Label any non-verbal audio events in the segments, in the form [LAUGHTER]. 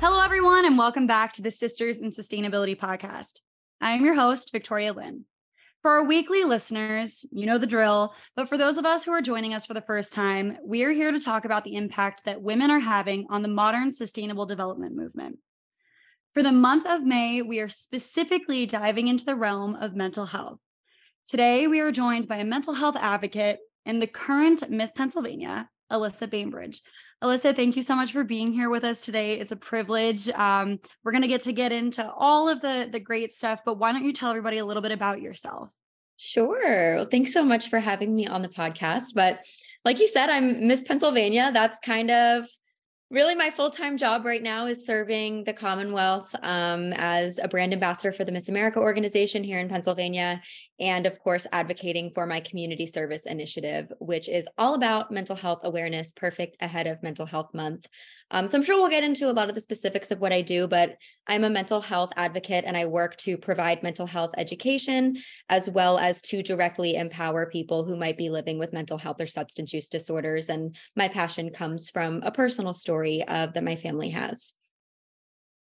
Hello, everyone, and welcome back to the Sisters in Sustainability podcast. I am your host, Victoria Lynn. For our weekly listeners, you know the drill, but for those of us who are joining us for the first time, we are here to talk about the impact that women are having on the modern sustainable development movement. For the month of May, we are specifically diving into the realm of mental health. Today, we are joined by a mental health advocate and the current Miss Pennsylvania, Alysa Bainbridge. Alysa, thank you so much for being here with us today. It's a privilege. Um, we're going to get to get into all of the the great stuff, but why don't you tell everybody a little bit about yourself? Sure. Well, thanks so much for having me on the podcast. But like you said, I'm Miss Pennsylvania. That's kind of really my full-time job right now is serving the commonwealth um, as a brand ambassador for the miss america organization here in pennsylvania and of course advocating for my community service initiative which is all about mental health awareness perfect ahead of mental health month. Um, so i'm sure we'll get into a lot of the specifics of what i do but i'm a mental health advocate and i work to provide mental health education as well as to directly empower people who might be living with mental health or substance use disorders and my passion comes from a personal story of that my family has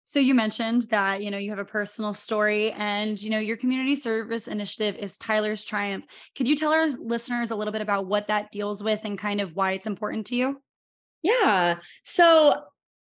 so you mentioned that, you know, you have a personal story and, you know, your community service initiative is Tyler's Triumph. Could you tell our listeners a little bit about what that deals with and kind of why it's important to you? Yeah. So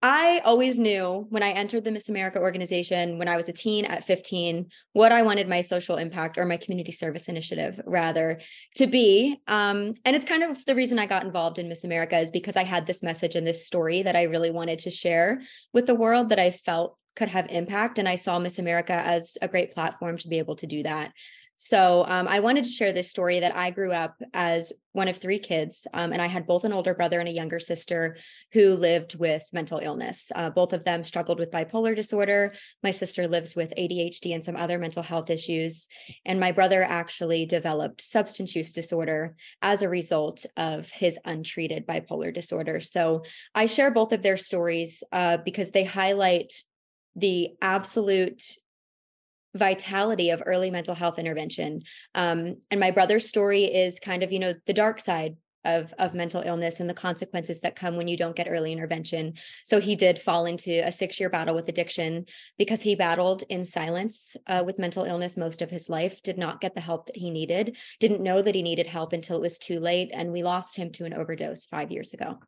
I always knew when I entered the Miss America organization when I was a teen at 15 what I wanted my social impact or my community service initiative rather to be. Um, and it's kind of the reason I got involved in Miss America is because I had this message and this story that I really wanted to share with the world that I felt could have impact. And I saw Miss America as a great platform to be able to do that. So um, I wanted to share this story that I grew up as one of three kids, um, and I had both an older brother and a younger sister who lived with mental illness. Uh, both of them struggled with bipolar disorder. My sister lives with ADHD and some other mental health issues. And my brother actually developed substance use disorder as a result of his untreated bipolar disorder. So I share both of their stories uh, because they highlight the absolute vitality of early mental health intervention. Um, and my brother's story is kind of, you know, the dark side of, of mental illness and the consequences that come when you don't get early intervention. So he did fall into a six year battle with addiction because he battled in silence uh, with mental illness most of his life, did not get the help that he needed, didn't know that he needed help until it was too late. And we lost him to an overdose five years ago.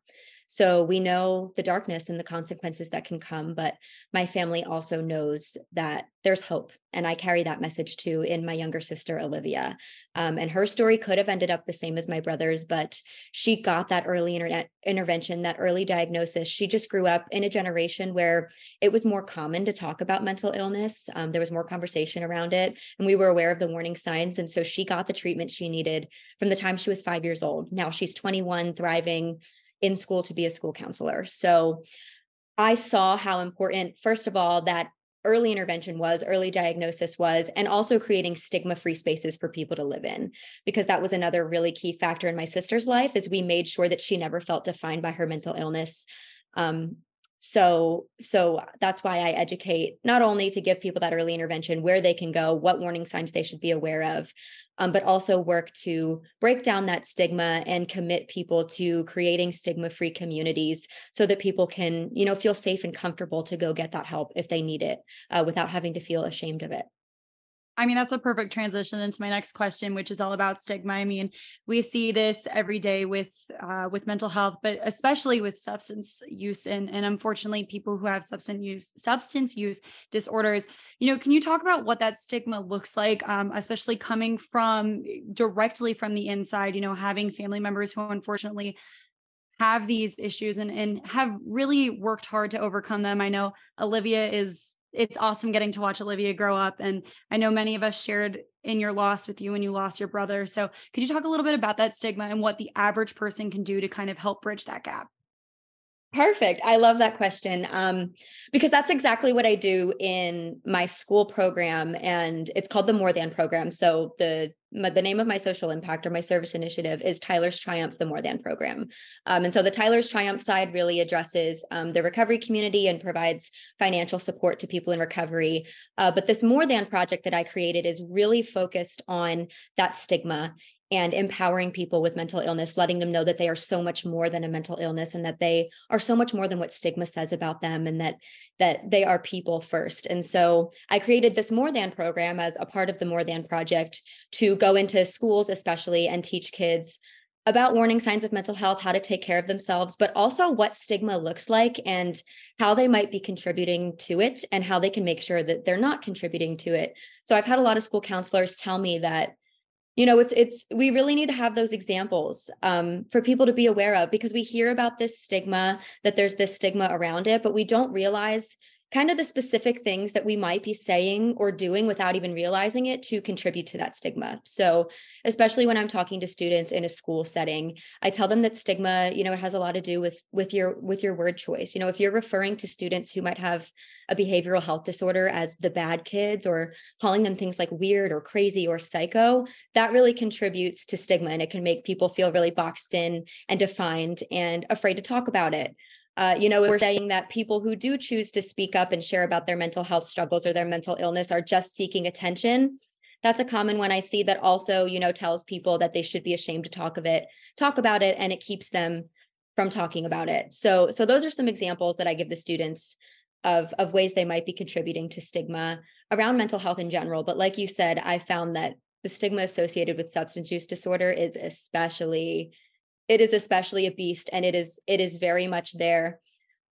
So we know the darkness and the consequences that can come, but my family also knows that there's hope. And I carry that message too in my younger sister, Olivia. Um, and her story could have ended up the same as my brother's, but she got that early internet intervention, that early diagnosis. She just grew up in a generation where it was more common to talk about mental illness. Um, there was more conversation around it, and we were aware of the warning signs. And so she got the treatment she needed from the time she was five years old. Now she's 21, thriving in school to be a school counselor. So I saw how important, first of all, that early intervention was, early diagnosis was, and also creating stigma free spaces for people to live in. Because that was another really key factor in my sister's life is we made sure that she never felt defined by her mental illness. Um, so so that's why i educate not only to give people that early intervention where they can go what warning signs they should be aware of um, but also work to break down that stigma and commit people to creating stigma free communities so that people can you know feel safe and comfortable to go get that help if they need it uh, without having to feel ashamed of it I mean, that's a perfect transition into my next question, which is all about stigma. I mean, we see this every day with uh, with mental health, but especially with substance use, and and unfortunately, people who have substance use substance use disorders. You know, can you talk about what that stigma looks like, um, especially coming from directly from the inside? You know, having family members who unfortunately have these issues and and have really worked hard to overcome them. I know Olivia is it's awesome getting to watch Olivia grow up. And I know many of us shared in your loss with you when you lost your brother. So could you talk a little bit about that stigma and what the average person can do to kind of help bridge that gap? Perfect. I love that question um, because that's exactly what I do in my school program, and it's called the More Than program. So the the name of my social impact or my service initiative is Tyler's Triumph, the More Than program. Um, and so the Tyler's Triumph side really addresses um, the recovery community and provides financial support to people in recovery. Uh, but this More Than project that I created is really focused on that stigma and empowering people with mental illness, letting them know that they are so much more than a mental illness and that they are so much more than what stigma says about them and that that they are people first. And so I created this More Than program as a part of the More Than project to go into schools especially and teach kids about warning signs of mental health, how to take care of themselves, but also what stigma looks like and how they might be contributing to it and how they can make sure that they're not contributing to it. So I've had a lot of school counselors tell me that you know it's it's we really need to have those examples um, for people to be aware of because we hear about this stigma that there's this stigma around it but we don't realize kind of the specific things that we might be saying or doing without even realizing it to contribute to that stigma. So, especially when I'm talking to students in a school setting, I tell them that stigma, you know, it has a lot to do with with your with your word choice. You know, if you're referring to students who might have a behavioral health disorder as the bad kids or calling them things like weird or crazy or psycho, that really contributes to stigma and it can make people feel really boxed in and defined and afraid to talk about it. Uh, you know, we're saying that people who do choose to speak up and share about their mental health struggles or their mental illness are just seeking attention. That's a common one I see that also, you know, tells people that they should be ashamed to talk of it, talk about it, and it keeps them from talking about it. So, so those are some examples that I give the students of of ways they might be contributing to stigma around mental health in general. But like you said, I found that the stigma associated with substance use disorder is especially it is especially a beast and it is it is very much there.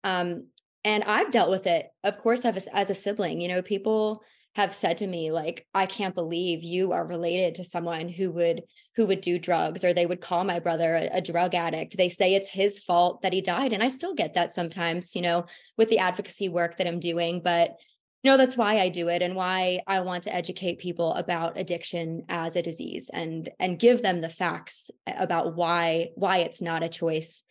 Um and i've dealt with it of course as a, as a sibling you know people have said to me like i can't believe you are related to someone who would who would do drugs or they would call my brother a, a, drug addict. They say it's his fault that he died. And i still get that sometimes you know with the advocacy work that i'm doing but know that's why i do it and why i want to educate people about addiction as a disease and and give them the facts about why why it's not a choice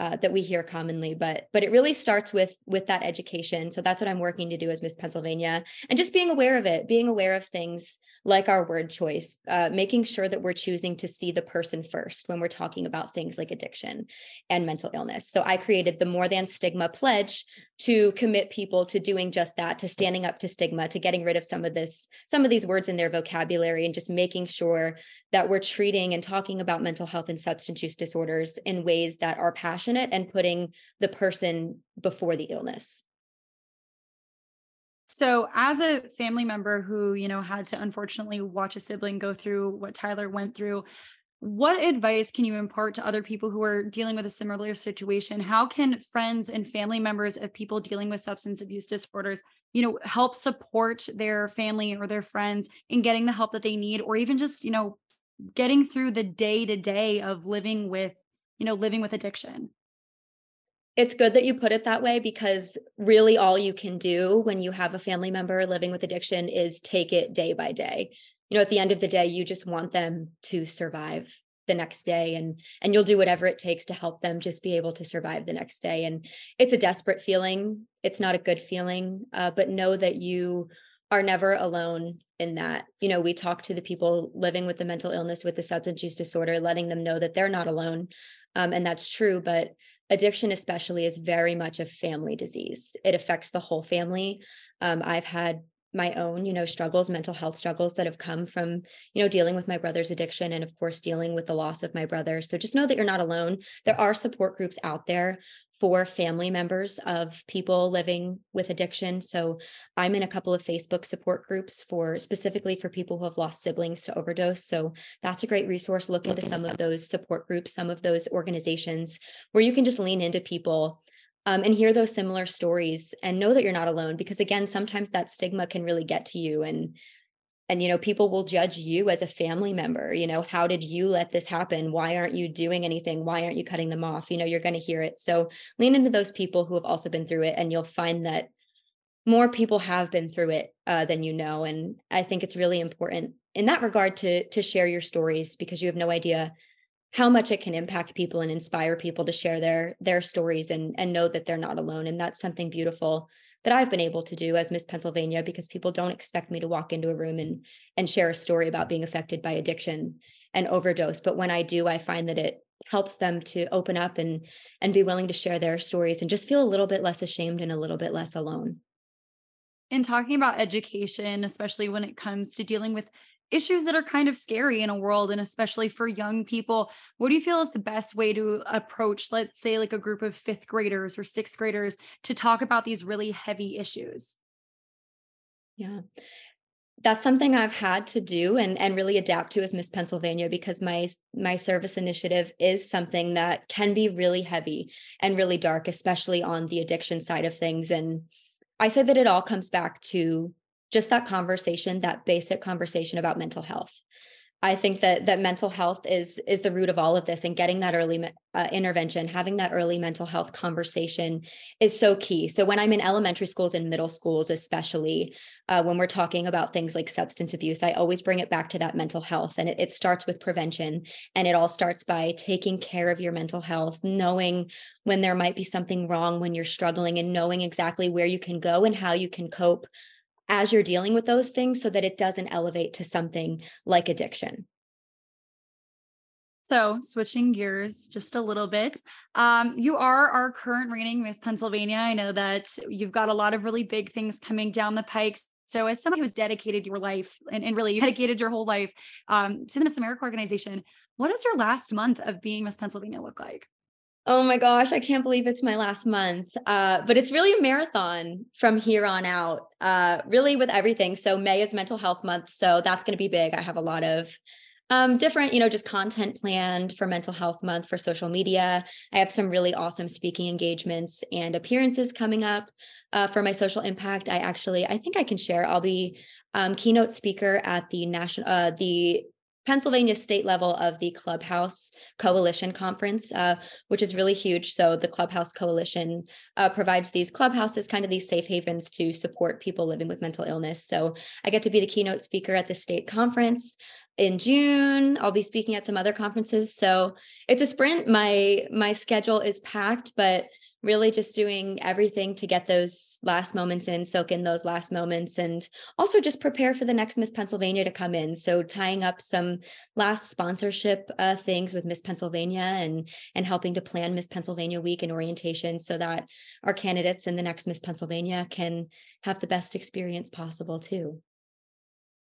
uh, that we hear commonly but but it really starts with with that education. So that's what i'm working to do as miss pennsylvania and just being aware of it being aware of things like our word choice uh, making sure that we're choosing to see the person first when we're talking about things like addiction and mental illness. So i created the more than stigma pledge to commit people to doing just that to standing up to stigma to getting rid of some of this some of these words in their vocabulary and just making sure that we're treating and talking about mental health and substance use disorders in ways that are passionate and putting the person before the illness. So as a family member who you know had to unfortunately watch a sibling go through what tyler went through what advice can you impart to other people who are dealing with a similar situation? How can friends and family members of people dealing with substance abuse disorders you know help support their family or their friends in getting the help that they need or even just you know getting through the day to day of living with you know living with addiction? It's good that you put it that way because really all you can do when you have a family member living with addiction is take it day by day you know at the end of the day you just want them to survive the next day and and you'll do whatever it takes to help them just be able to survive the next day. And it's a desperate feeling. It's not a good feeling uh, but know that you are never alone in that. You know we talk to the people living with the mental illness with the substance use disorder letting them know that they're not alone um, and that's true but addiction especially is very much a family disease. It affects the whole family. Um, i've had my own you know struggles mental health struggles that have come from you know dealing with my brother's addiction and of course dealing with the loss of my brother. So just know that you're not alone. There are support groups out there for family members of people living with addiction. So i'm in a couple of facebook support groups for specifically for people who have lost siblings to overdose. So that's a great resource. Look into some of those support groups some of those organizations where you can just lean into people um, and hear those similar stories and know that you're not alone because again sometimes that stigma can really get to you and and you know people will judge you as a family member you know how did you let this happen? Why aren't you doing anything? Why aren't you cutting them off? You know you're going to hear it. So lean into those people who have also been through it and you'll find that more people have been through it uh, than you know and i think it's really important in that regard to to share your stories because you have no idea how much it can impact people and inspire people to share their their stories and and know that they're not alone and that's something beautiful that I've been able to do as Miss Pennsylvania because people don't expect me to walk into a room and and share a story about being affected by addiction and overdose but when I do I find that it helps them to open up and and be willing to share their stories and just feel a little bit less ashamed and a little bit less alone. In talking about education especially when it comes to dealing with issues that are kind of scary in a world and especially for young people what do you feel is the best way to approach let's say like a group of fifth graders or sixth graders to talk about these really heavy issues? Yeah. That's something I've had to do and and really adapt to as Miss Pennsylvania because my my service initiative is something that can be really heavy and really dark especially on the addiction side of things and I say that it all comes back to just that conversation, that basic conversation about mental health. I think that that mental health is is the root of all of this, and getting that early uh, intervention, having that early mental health conversation is so key. So when I'm in elementary schools and middle schools, especially uh, when we're talking about things like substance abuse, I always bring it back to that mental health, and it, it starts with prevention, and it all starts by taking care of your mental health, knowing when there might be something wrong, when you're struggling, and knowing exactly where you can go and how you can cope as you're dealing with those things so that it doesn't elevate to something like addiction. So, switching gears just a little bit, um, you are our current reigning Miss Pennsylvania. I know that you've got a lot of really big things coming down the pike. So, as someone who's dedicated your life and, and really dedicated your whole life um, to the Miss America organization, what does your last month of being Miss Pennsylvania look like? Oh my gosh, I can't believe it's my last month. Uh, but it's really a marathon from here on out, uh, really with everything. So May is mental health month. So that's going to be big. I have a lot of um, different, you know, just content planned for mental health month for social media. I have some really awesome speaking engagements and appearances coming up uh, for my social impact. I actually, I think I can share. I'll be um, keynote speaker at the national, uh, the Pennsylvania state level of the Clubhouse Coalition Conference, uh, which is really huge. So, the Clubhouse Coalition uh, provides these clubhouses, kind of these safe havens to support people living with mental illness. So, I get to be the keynote speaker at the state conference in June. I'll be speaking at some other conferences. So, it's a sprint. My my schedule is packed, but really just doing everything to get those last moments in, soak in those last moments, and also just prepare for the next Miss Pennsylvania to come in. So tying up some last sponsorship uh, things with Miss Pennsylvania and and helping to plan Miss Pennsylvania week and orientation so that our candidates in the next Miss Pennsylvania can have the best experience possible too.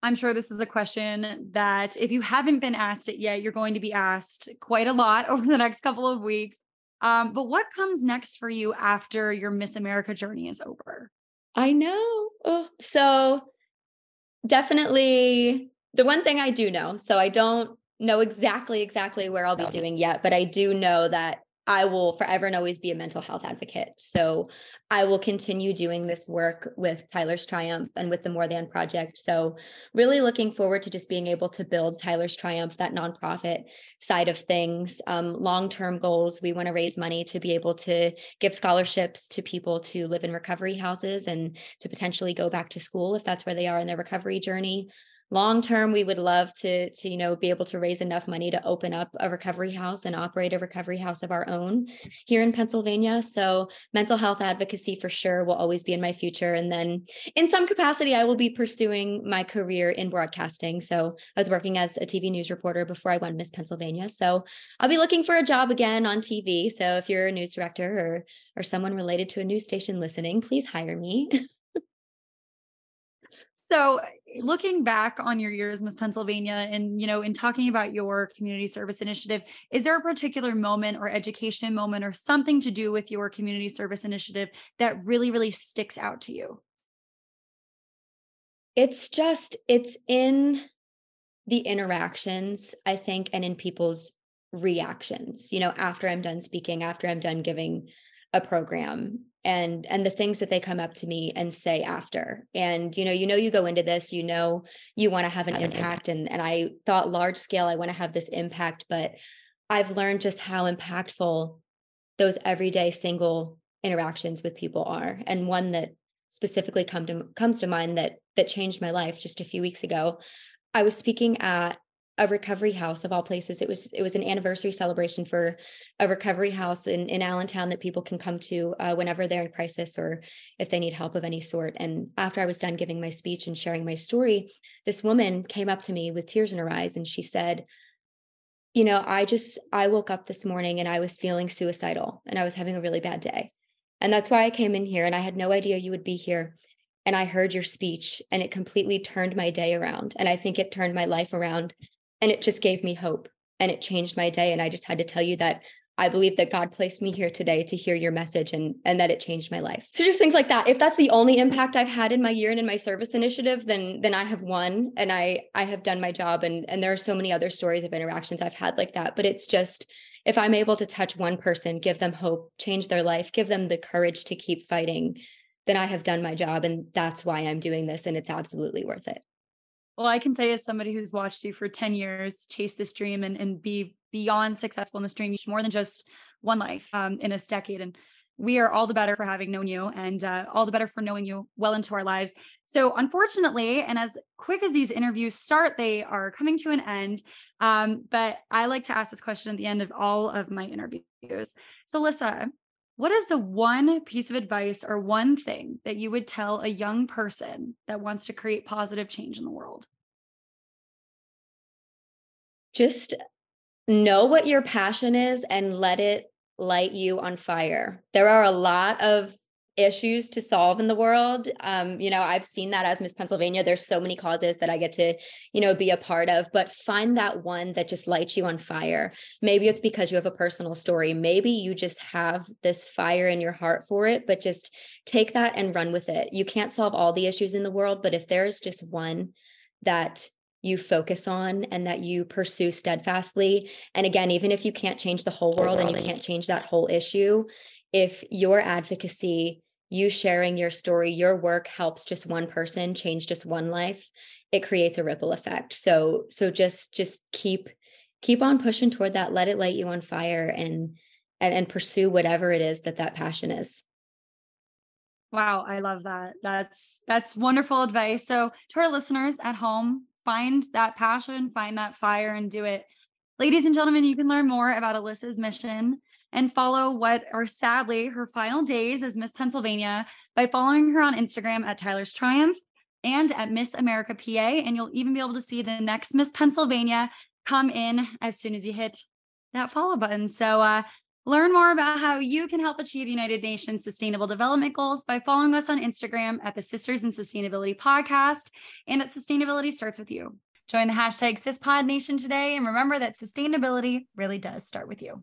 I'm sure this is a question that if you haven't been asked it yet, you're going to be asked quite a lot [LAUGHS] over the next couple of weeks. Um, but what comes next for you after your Miss America journey is over? I know. Oh, so definitely the one thing I do know. So I don't know exactly exactly where I'll be doing yet, but I do know that I will forever and always be a mental health advocate. So I will continue doing this work with Tyler's Triumph and with the More Than Project. So, really looking forward to just being able to build Tyler's Triumph, that nonprofit side of things. Um, Long term goals we want to raise money to be able to give scholarships to people to live in recovery houses and to potentially go back to school if that's where they are in their recovery journey long term we would love to to you know be able to raise enough money to open up a recovery house and operate a recovery house of our own here in Pennsylvania. So mental health advocacy for sure will always be in my future. And then in some capacity I will be pursuing my career in broadcasting. So I was working as a TV news reporter before I won Miss Pennsylvania. So I'll be looking for a job again on TV so if you're a news director or or someone related to a news station listening please hire me. [LAUGHS] So, looking back on your years Miss Pennsylvania and, you know, in talking about your community service initiative, is there a particular moment or education moment or something to do with your community service initiative that really, really sticks out to you? It's just, it's in the interactions, I think, and in people's reactions, you know, after I'm done speaking, after I'm done giving a program and and the things that they come up to me and say after. And you know you know you go into this you know you want to have an impact and and i thought large scale i want to have this impact but i've learned just how impactful those everyday single interactions with people are. And one that specifically come to comes to mind that that changed my life just a few weeks ago i was speaking at a recovery house of all places. It was it was an anniversary celebration for a recovery house in in Allentown that people can come to uh, whenever they're in crisis or if they need help of any sort. And after I was done giving my speech and sharing my story, this woman came up to me with tears in her eyes and she said, "You know, I just I woke up this morning and I was feeling suicidal and I was having a really bad day." And that's why I came in here and I had no idea you would be here. and I heard your speech and it completely turned my day around. And I think it turned my life around and it just gave me hope and it changed my day. And I just had to tell you that I believe that God placed me here today to hear your message and and that it changed my life. So just things like that. If that's the only impact I've had in my year and in my service initiative, then then I have won and I I have done my job and and there are so many other stories of interactions I've had like that, but it's just if I'm able to touch one person, give them hope, change their life, give them the courage to keep fighting, then I have done my job and that's why I'm doing this and it's absolutely worth it. Well, I can say as somebody who's watched you for 10 years chase this dream and, and be beyond successful in this dream, more than just one life um, in this decade. And we are all the better for having known you and uh, all the better for knowing you well into our lives. So, unfortunately, and as quick as these interviews start, they are coming to an end. Um, but I like to ask this question at the end of all of my interviews. So, Lissa, what is the one piece of advice or one thing that you would tell a young person that wants to create positive change in the world? Just know what your passion is and let it light you on fire. There are a lot of issues to solve in the world. Um, you know, I've seen that as Miss Pennsylvania. There's so many causes that I get to, you know, be a part of, but find that one that just lights you on fire. Maybe it's because you have a personal story. Maybe you just have this fire in your heart for it, but just take that and run with it. You can't solve all the issues in the world, but if there's just one that you focus on and that you pursue steadfastly. And again, even if you can't change the whole world and you can't change that whole issue, if your advocacy you sharing your story, your work helps just one person change just one life, it creates a ripple effect. So so just just keep keep on pushing toward that. Let it light you on fire and and, and pursue whatever it is that that passion is. Wow, I love that. That's that's wonderful advice. So to our listeners at home, find that passion, find that fire and do it. Ladies and gentlemen, you can learn more about Alysa's mission and follow what are sadly her final days as Miss Pennsylvania by following her on Instagram at Tyler's Triumph and at Miss America PA. And you'll even be able to see the next Miss Pennsylvania come in as soon as you hit that follow button. So, uh, learn more about how you can help achieve the United Nations Sustainable Development Goals by following us on Instagram at the Sisters in Sustainability podcast and at Sustainability Starts With You. Join the hashtag SisPod Nation today and remember that sustainability really does start with you.